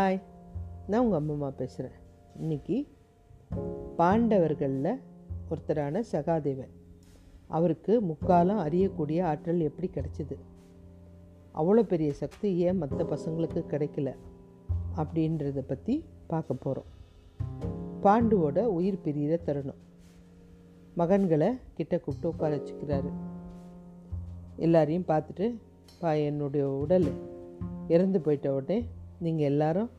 Hi. நான் உங்கள் அம்மம்மா பேசுகிறேன் இன்னைக்கு பாண்டவர்களில் ஒருத்தரான சகாதேவன். அவருக்கு முக்காலம் அறியக்கூடிய ஆற்றல் எப்படி கிடைச்சிது? அவ்வளோ பெரிய சக்தி ஏன் மற்ற பசங்களுக்கு கிடைக்கல? அப்படின்றத பற்றி பார்க்க போகிறோம் பாண்டுவோட உயிர் பிரியிற தருணம். மகன்களை கிட்ட கூப்பிட்டு உட்கார வச்சுக்கிறாரு. எல்லாரையும் பார்த்துட்டு பா என்னுடைய உடல் இறந்து போயிட்ட உடனே நீங்கள் எல்லாரும்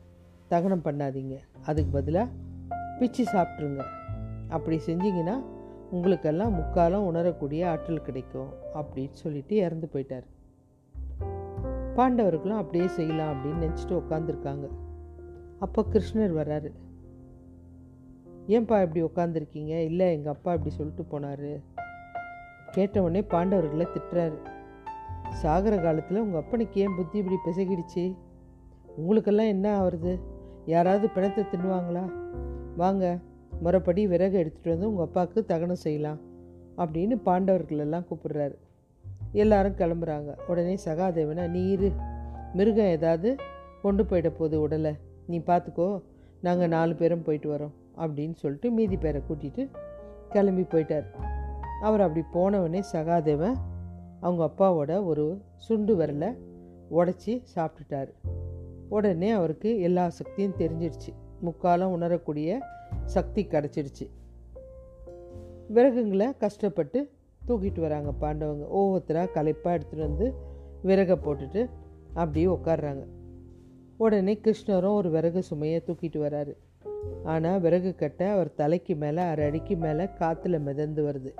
தகனம் பண்ணாதீங்க. அதுக்கு பதிலாக பிச்சு சாப்பிட்ருங்க அப்படி செஞ்சீங்கன்னா உங்களுக்கெல்லாம் முக்காலம் உணரக்கூடிய ஆற்றல் கிடைக்கும் அப்படின்னு சொல்லிட்டு இறந்து போயிட்டார். பாண்டவர்களும் அப்படியே செய்யலாம் அப்படின்னு நினச்சிட்டு உட்காந்துருக்காங்க அப்போ கிருஷ்ணர் வர்றாரு. ஏன்பா இப்படி உட்காந்துருக்கீங்க இல்லை எங்கள் அப்பா இப்படி சொல்லிட்டு போனார். கேட்டவுடனே பாண்டவர்களை திட்டுறாரு. சாகர காலத்தில் உங்கள் அப்பனுக்கு ஏன் புத்தி இப்படி பிசகிடுச்சு? உங்களுக்கெல்லாம் என்ன ஆகுறது யாராவது பிணத்தை தின்னுவாங்களா? வாங்க முறைப்படி விறகு எடுத்துகிட்டு வந்து உங்கள் அப்பாவுக்கு தகனம் செய்யலாம் அப்படின்னு பாண்டவர்களெல்லாம் கூப்பிடுறாரு. எல்லாரும் கிளம்புறாங்க. உடனே சகாதேவனை நீ இரு. மிருகம் ஏதாவது கொண்டு போயிட போகுது உடலை. நீ பார்த்துக்கோ. நாங்கள் நாலு பேரும் போயிட்டு வரோம். அப்படின்னு சொல்லிட்டு மீதி பேரை கூட்டிகிட்டு கிளம்பி போயிட்டார். அவர் அப்படி போனவொடனே சகாதேவன் அவங்க அப்பாவோட ஒரு சுண்டு விரலை உடச்சி சாப்பிட்டுட்டாரு. உடனே அவருக்கு எல்லா சக்தியும் தெரிஞ்சிடுச்சு. முக்காலம் உணரக்கூடிய சக்தி கிடச்சிடுச்சு. விறகுங்களை கஷ்டப்பட்டு தூக்கிட்டு வராங்க பாண்டவங்க. ஒவ்வொருத்தராக களைப்பாக எடுத்துகிட்டு வந்து விறகை போட்டுட்டு அப்படியே உட்காடுறாங்க உடனே கிருஷ்ணரும் ஒரு விறகு சுமையை தூக்கிட்டு வராரு. ஆனால் விறகு கட்டை அவர் தலைக்கு மேலே அரை அடிக்கு மேலே காற்றுல மிதந்து வருது.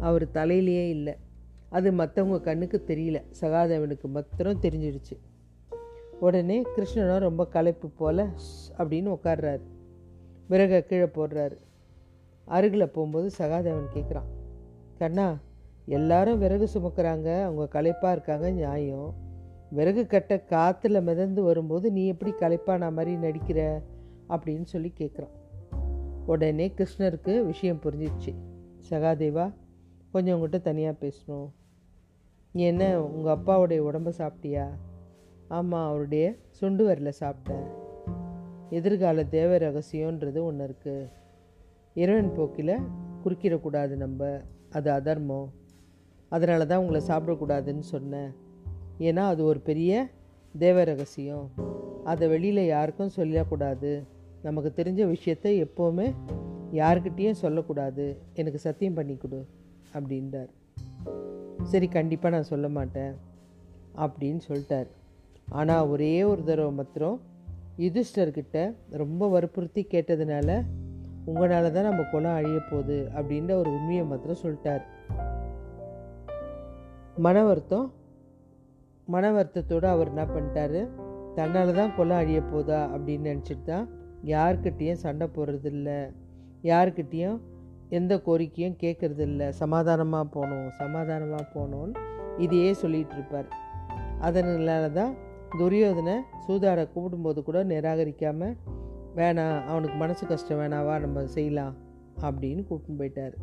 அவர் தலையிலேயே இல்லை. அது மற்றவங்க கண்ணுக்கு தெரியல. சகாதேவனுக்கு மாத்திரம் தெரிஞ்சிடுச்சு. உடனே கிருஷ்ணனும் ரொம்ப களைப்பு போல் அப்படின்னு உட்காடுறாரு விறகை கீழே போடுறாரு. அருகில் போகும்போது சகாதேவன் கேட்குறான் கண்ணா எல்லாரும் விறகு சுமக்கிறாங்க. அவங்க களைப்பாக இருக்காங்க. நியாயம். விறகு கட்ட காற்றுல மிதந்து வரும்போது நீ எப்படி களைப்பான மாதிரி நடிக்கிற? அப்படின்னு சொல்லி கேட்குறான் உடனே கிருஷ்ணருக்கு விஷயம் புரிஞ்சிடுச்சு சகாதேவா கொஞ்சம் உங்கள்கிட்ட தனியாக பேசணும். நீ என்ன உங்கள் அப்பாவுடைய உடம்பை சாப்பிட்டியா? ஆமாம் அவருடைய சுண்டு வரல சாப்பிட்டேன். எதிர்கால தேவ ரகசியன்றது ஒன்று இருக்குது இறைவன் போக்கில் குறுக்கிடக்கூடாது நம்ம. அது அதர்மம். அதனால தான் உங்களை சாப்பிடக்கூடாதுன்னு சொன்னேன். ஏன்னா அது ஒரு பெரிய தேவ ரகசியம். அதை வெளியில் யாருக்கும் சொல்லக்கூடாது நமக்கு தெரிஞ்ச விஷயத்த எப்போவுமே யாருக்கிட்டேயும் சொல்லக்கூடாது. எனக்கு சத்தியம் பண்ணி கொடு அப்படின்றார். சரி கண்டிப்பாக நான் சொல்ல மாட்டேன் அப்படின்னு சொல்லிட்டார். ஆனால் ஒரே ஒரு தடவை மாத்திரம் யுதிஷ்டர்கிட்ட ரொம்ப வற்புறுத்தி கேட்டதுனால உங்களால் தான் நம்ம குலம் அழிய போகுது அப்படின்ற ஒரு உண்மையை மாத்திரம் சொல்லிட்டார். மன வருத்தம் மன வருத்தத்தோடு அவர் என்ன பண்ணிட்டாரு? தன்னால் தான் குலம் அழிய போதா அப்படின்னு நினச்சிட்டு தான் யார்கிட்டேயும் சண்டை போடுறதில்ல. யார்கிட்டேயும் எந்த கோரிக்கையும் கேட்குறதில்ல. சமாதானமாக போகணும் சமாதானமாக போகணும்னு இதையே சொல்லிகிட்டு இருப்பார். அதனால தான் துரியோதனை சூதாட கூப்பிடும்போது கூட நிராகரிக்காமல் வேணாம் அவனுக்கு மனசு கஷ்டம் வேணாவா நம்ம செய்யலாம் அப்படின்னு கூப்பிட்டு போயிட்டார்.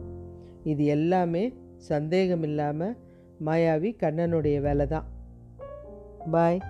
இது எல்லாமே சந்தேகம் இல்லாமல் மாயாவி கண்ணனுடைய வேலை தான் பாய்.